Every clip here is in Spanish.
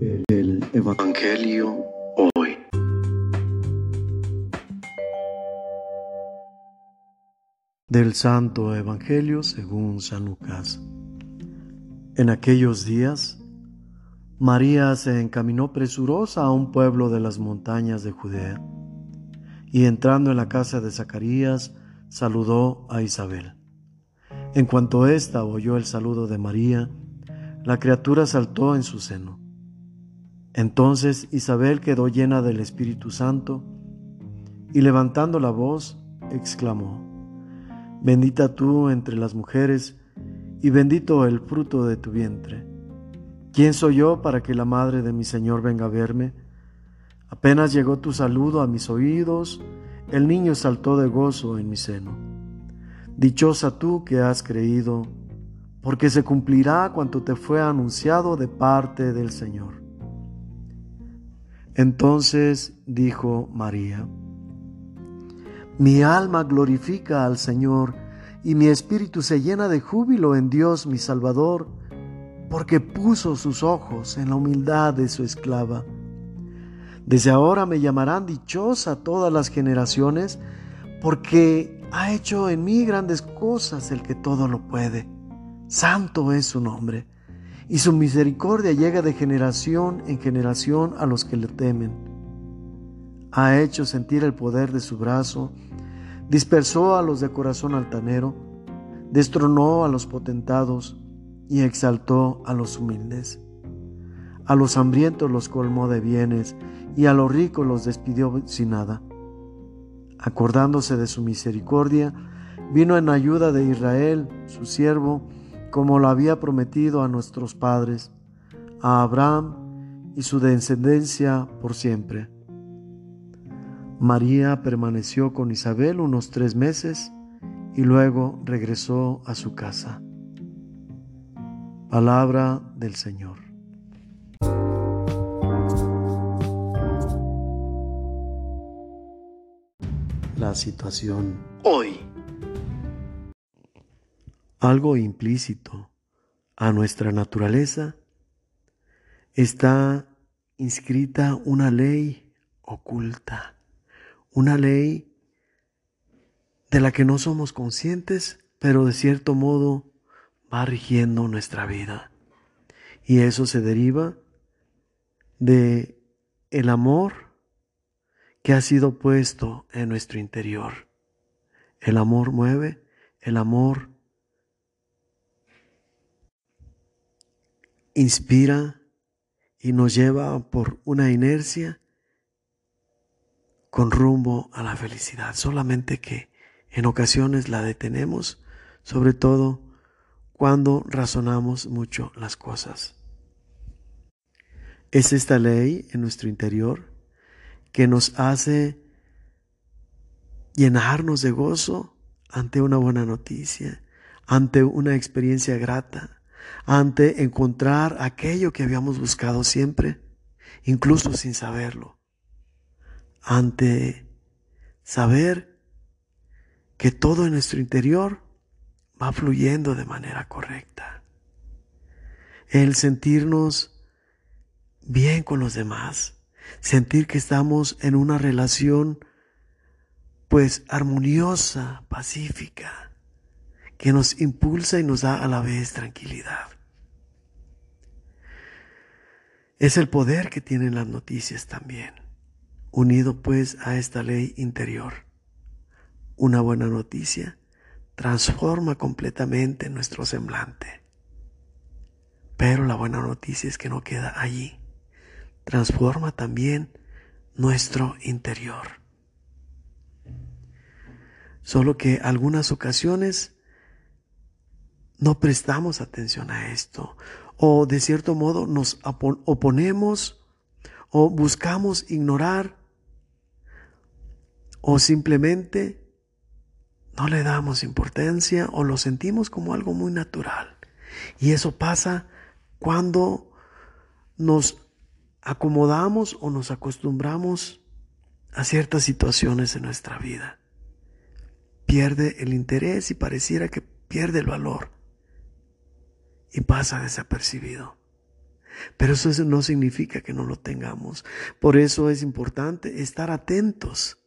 El Evangelio hoy. Del Santo Evangelio según San Lucas. En aquellos días, María se encaminó presurosa a un pueblo de las montañas de Judea, y entrando en la casa de Zacarías, saludó a Isabel. En cuanto ésta oyó el saludo de María, la criatura saltó en su seno. Entonces Isabel quedó llena del Espíritu Santo y levantando la voz, exclamó, Bendita tú entre las mujeres y bendito el fruto de tu vientre. ¿Quién soy yo para que la madre de mi Señor venga a verme? Apenas llegó tu saludo a mis oídos, el niño saltó de gozo en mi seno. Dichosa tú que has creído, porque se cumplirá cuanto te fue anunciado de parte del Señor. Entonces dijo María, Mi alma glorifica al Señor, y mi espíritu se llena de júbilo en Dios mi Salvador, porque puso sus ojos en la humildad de su esclava. Desde ahora me llamarán dichosa todas las generaciones, porque ha hecho en mí grandes cosas el que todo lo puede. Santo es su nombre, y su misericordia llega de generación en generación a los que le temen. Ha hecho sentir el poder de su brazo, dispersó a los de corazón altanero, destronó a los potentados y exaltó a los humildes. A los hambrientos los colmó de bienes, y a los ricos los despidió sin nada. Acordándose de su misericordia, vino en ayuda de Israel, su siervo, como lo había prometido a nuestros padres, a Abraham y su descendencia por siempre. María permaneció con Isabel unos tres meses y luego regresó a su casa. Palabra del Señor. la situación hoy. Algo implícito a nuestra naturaleza está inscrita una ley oculta, una ley de la que no somos conscientes, pero de cierto modo va rigiendo nuestra vida. Y eso se deriva de el amor que ha sido puesto en nuestro interior. El amor mueve, el amor inspira y nos lleva por una inercia con rumbo a la felicidad. Solamente que en ocasiones la detenemos, sobre todo cuando razonamos mucho las cosas. Es esta ley en nuestro interior que nos hace llenarnos de gozo ante una buena noticia, ante una experiencia grata, ante encontrar aquello que habíamos buscado siempre, incluso sin saberlo, ante saber que todo en nuestro interior va fluyendo de manera correcta. El sentirnos bien con los demás, sentir que estamos en una relación pues armoniosa, pacífica, que nos impulsa y nos da a la vez tranquilidad. Es el poder que tienen las noticias también, unido pues a esta ley interior. Una buena noticia transforma completamente nuestro semblante. Pero la buena noticia es que no queda allí transforma también nuestro interior. Solo que algunas ocasiones no prestamos atención a esto o de cierto modo nos oponemos o buscamos ignorar o simplemente no le damos importancia o lo sentimos como algo muy natural. Y eso pasa cuando nos acomodamos o nos acostumbramos a ciertas situaciones en nuestra vida. Pierde el interés y pareciera que pierde el valor y pasa desapercibido. Pero eso no significa que no lo tengamos. Por eso es importante estar atentos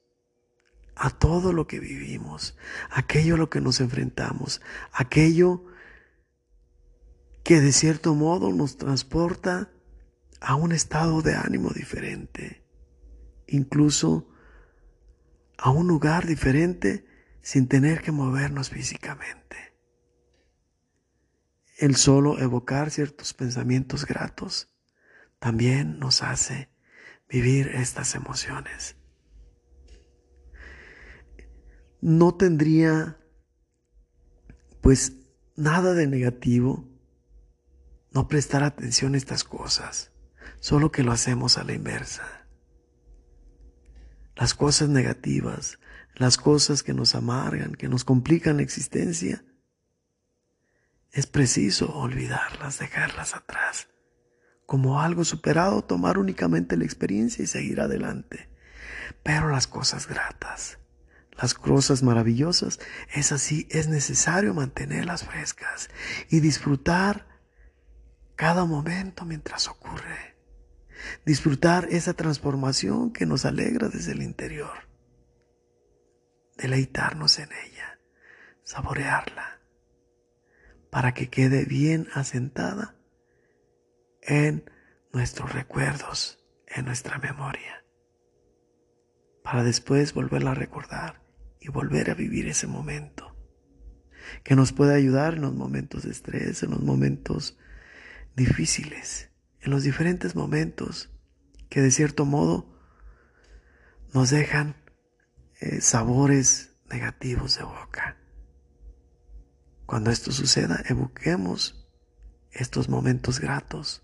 a todo lo que vivimos, aquello a lo que nos enfrentamos, aquello que de cierto modo nos transporta a un estado de ánimo diferente, incluso a un lugar diferente sin tener que movernos físicamente. El solo evocar ciertos pensamientos gratos también nos hace vivir estas emociones. No tendría pues nada de negativo no prestar atención a estas cosas, solo que lo hacemos a la inversa. Las cosas negativas, las cosas que nos amargan, que nos complican la existencia, es preciso olvidarlas, dejarlas atrás. Como algo superado, tomar únicamente la experiencia y seguir adelante. Pero las cosas gratas, las cosas maravillosas, es así, es necesario mantenerlas frescas y disfrutar cada momento mientras ocurre. Disfrutar esa transformación que nos alegra desde el interior. Deleitarnos en ella, saborearla para que quede bien asentada en nuestros recuerdos, en nuestra memoria, para después volverla a recordar y volver a vivir ese momento, que nos puede ayudar en los momentos de estrés, en los momentos difíciles, en los diferentes momentos que de cierto modo nos dejan eh, sabores negativos de boca. Cuando esto suceda, evoquemos estos momentos gratos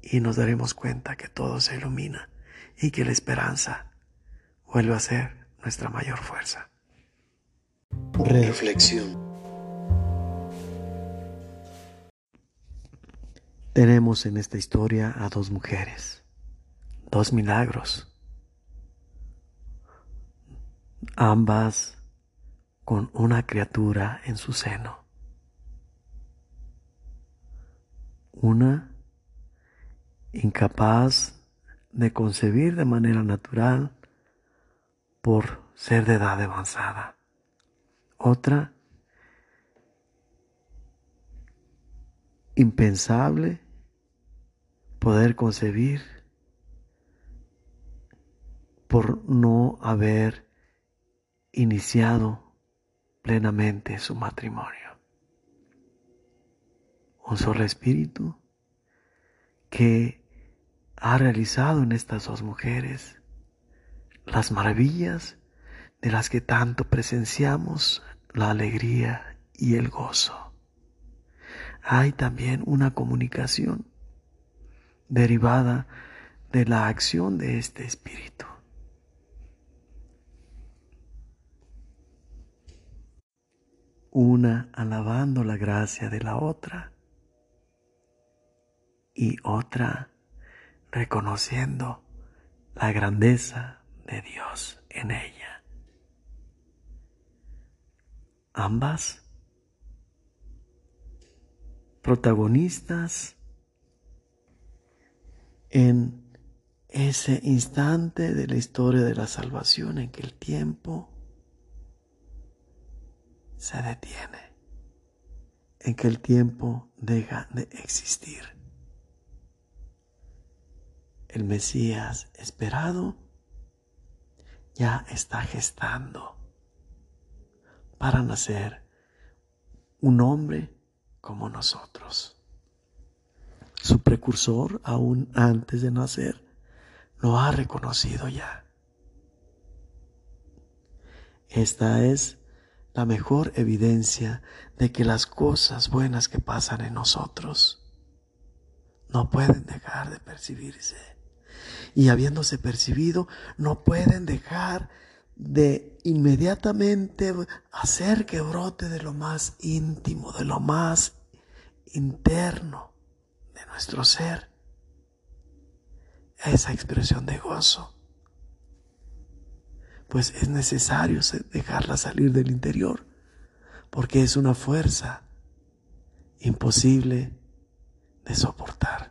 y nos daremos cuenta que todo se ilumina y que la esperanza vuelve a ser nuestra mayor fuerza. Reflexión. Tenemos en esta historia a dos mujeres, dos milagros, ambas con una criatura en su seno. Una incapaz de concebir de manera natural por ser de edad avanzada. Otra impensable poder concebir por no haber iniciado plenamente su matrimonio. Un solo espíritu que ha realizado en estas dos mujeres las maravillas de las que tanto presenciamos la alegría y el gozo. Hay también una comunicación derivada de la acción de este espíritu. Una alabando la gracia de la otra y otra reconociendo la grandeza de Dios en ella. Ambas protagonistas en ese instante de la historia de la salvación en que el tiempo se detiene, en que el tiempo deja de existir. El Mesías esperado ya está gestando para nacer un hombre como nosotros. Su precursor, aún antes de nacer, lo ha reconocido ya. Esta es la mejor evidencia de que las cosas buenas que pasan en nosotros no pueden dejar de percibirse. Y habiéndose percibido, no pueden dejar de inmediatamente hacer que brote de lo más íntimo, de lo más interno de nuestro ser, esa expresión de gozo pues es necesario dejarla salir del interior, porque es una fuerza imposible de soportar.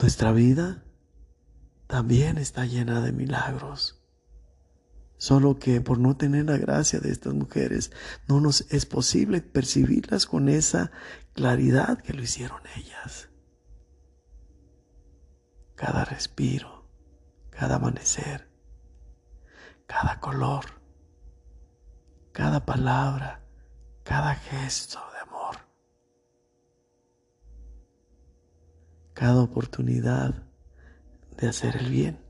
Nuestra vida también está llena de milagros, solo que por no tener la gracia de estas mujeres, no nos es posible percibirlas con esa claridad que lo hicieron ellas. Cada respiro, cada amanecer, cada color, cada palabra, cada gesto de amor, cada oportunidad de hacer el bien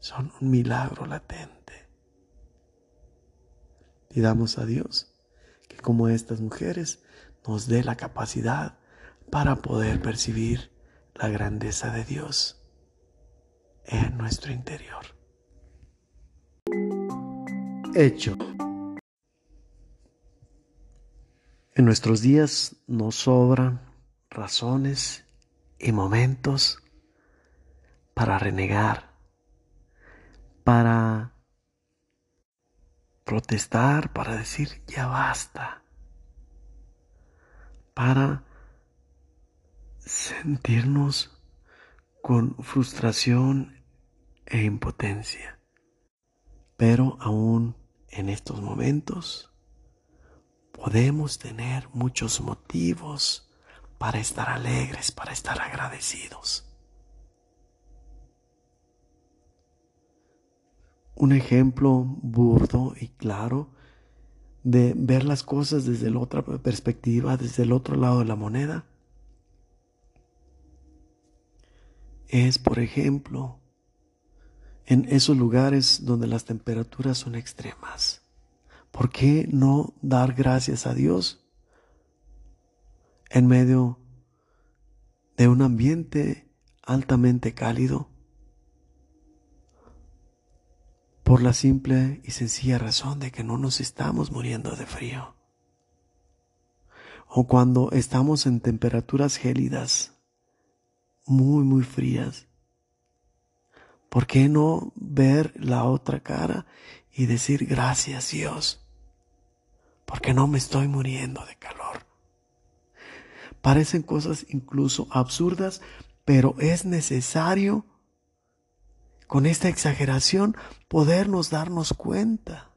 son un milagro latente. Y damos a Dios que como estas mujeres nos dé la capacidad para poder percibir la grandeza de Dios en nuestro interior. Hecho. En nuestros días nos sobran razones y momentos para renegar, para protestar, para decir ya basta, para sentirnos con frustración e impotencia. Pero aún en estos momentos podemos tener muchos motivos para estar alegres, para estar agradecidos. un ejemplo burdo y claro de ver las cosas desde la otra perspectiva, desde el otro lado de la moneda, es, por ejemplo, en esos lugares donde las temperaturas son extremas. ¿Por qué no dar gracias a Dios en medio de un ambiente altamente cálido? por la simple y sencilla razón de que no nos estamos muriendo de frío. O cuando estamos en temperaturas gélidas, muy, muy frías. ¿Por qué no ver la otra cara y decir gracias Dios? Porque no me estoy muriendo de calor. Parecen cosas incluso absurdas, pero es necesario con esta exageración podernos darnos cuenta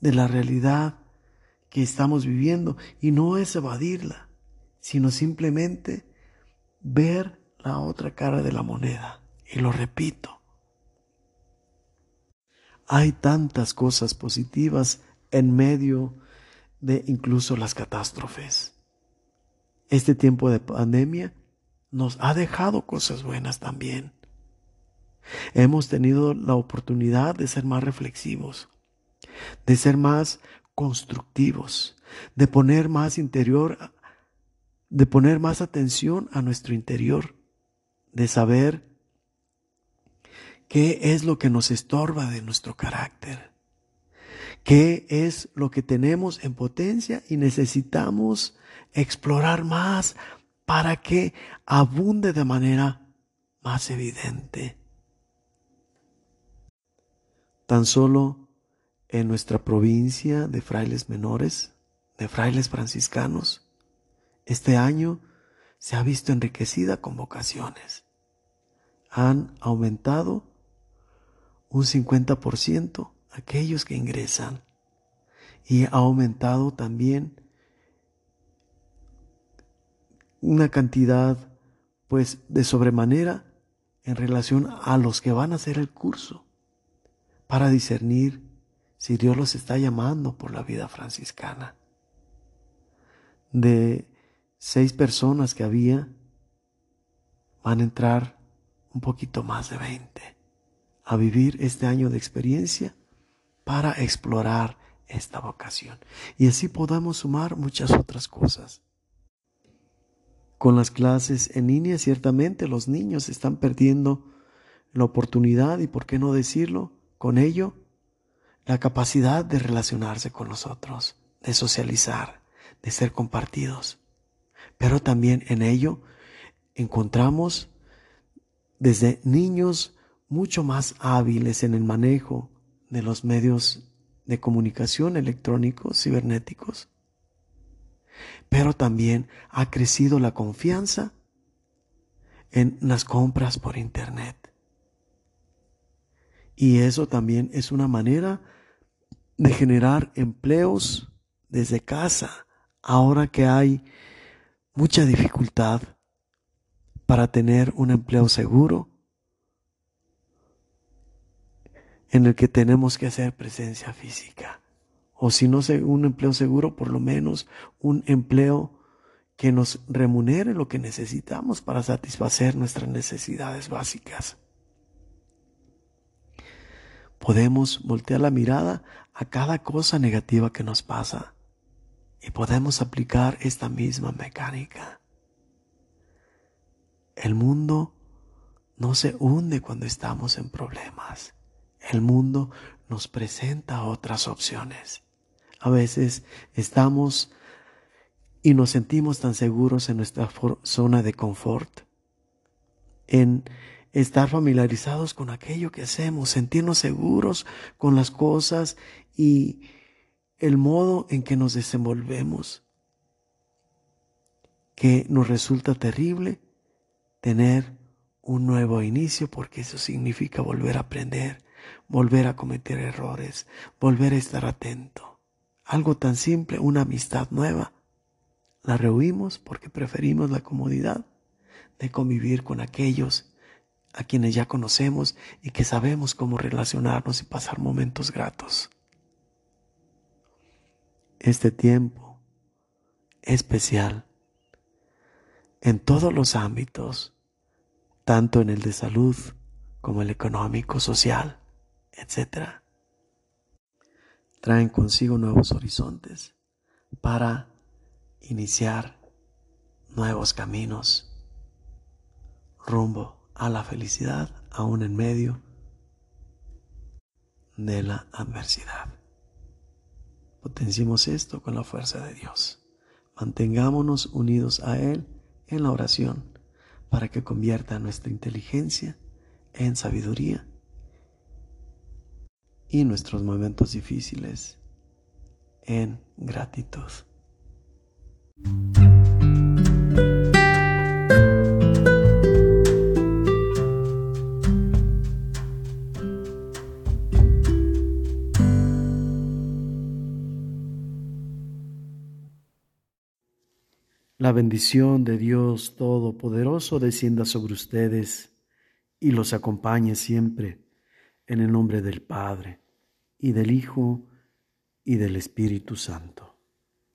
de la realidad que estamos viviendo y no es evadirla, sino simplemente ver la otra cara de la moneda. Y lo repito, hay tantas cosas positivas en medio de incluso las catástrofes. Este tiempo de pandemia nos ha dejado cosas buenas también. Hemos tenido la oportunidad de ser más reflexivos, de ser más constructivos, de poner más interior, de poner más atención a nuestro interior, de saber qué es lo que nos estorba de nuestro carácter, qué es lo que tenemos en potencia y necesitamos explorar más para que abunde de manera más evidente. Tan solo en nuestra provincia de frailes menores, de frailes franciscanos, este año se ha visto enriquecida con vocaciones. Han aumentado un 50% aquellos que ingresan y ha aumentado también una cantidad pues de sobremanera en relación a los que van a hacer el curso para discernir si Dios los está llamando por la vida franciscana. De seis personas que había, van a entrar un poquito más de veinte a vivir este año de experiencia para explorar esta vocación. Y así podamos sumar muchas otras cosas. Con las clases en línea, ciertamente los niños están perdiendo la oportunidad y, por qué no decirlo, con ello, la capacidad de relacionarse con nosotros, de socializar, de ser compartidos. Pero también en ello encontramos desde niños mucho más hábiles en el manejo de los medios de comunicación electrónicos, cibernéticos, pero también ha crecido la confianza en las compras por Internet. Y eso también es una manera de generar empleos desde casa, ahora que hay mucha dificultad para tener un empleo seguro en el que tenemos que hacer presencia física. O si no un empleo seguro, por lo menos un empleo que nos remunere lo que necesitamos para satisfacer nuestras necesidades básicas. Podemos voltear la mirada a cada cosa negativa que nos pasa y podemos aplicar esta misma mecánica. El mundo no se hunde cuando estamos en problemas. El mundo nos presenta otras opciones. A veces estamos y nos sentimos tan seguros en nuestra zona de confort, en estar familiarizados con aquello que hacemos, sentirnos seguros con las cosas y el modo en que nos desenvolvemos, que nos resulta terrible tener un nuevo inicio porque eso significa volver a aprender, volver a cometer errores, volver a estar atento. Algo tan simple, una amistad nueva la rehuimos porque preferimos la comodidad de convivir con aquellos a quienes ya conocemos y que sabemos cómo relacionarnos y pasar momentos gratos. Este tiempo especial en todos los ámbitos, tanto en el de salud como el económico, social, etc., traen consigo nuevos horizontes para iniciar nuevos caminos rumbo a la felicidad aún en medio de la adversidad. Potenciemos esto con la fuerza de Dios. Mantengámonos unidos a Él en la oración para que convierta nuestra inteligencia en sabiduría y nuestros momentos difíciles en gratitud. Bendición de Dios Todopoderoso descienda sobre ustedes y los acompañe siempre en el nombre del Padre y del Hijo y del Espíritu Santo.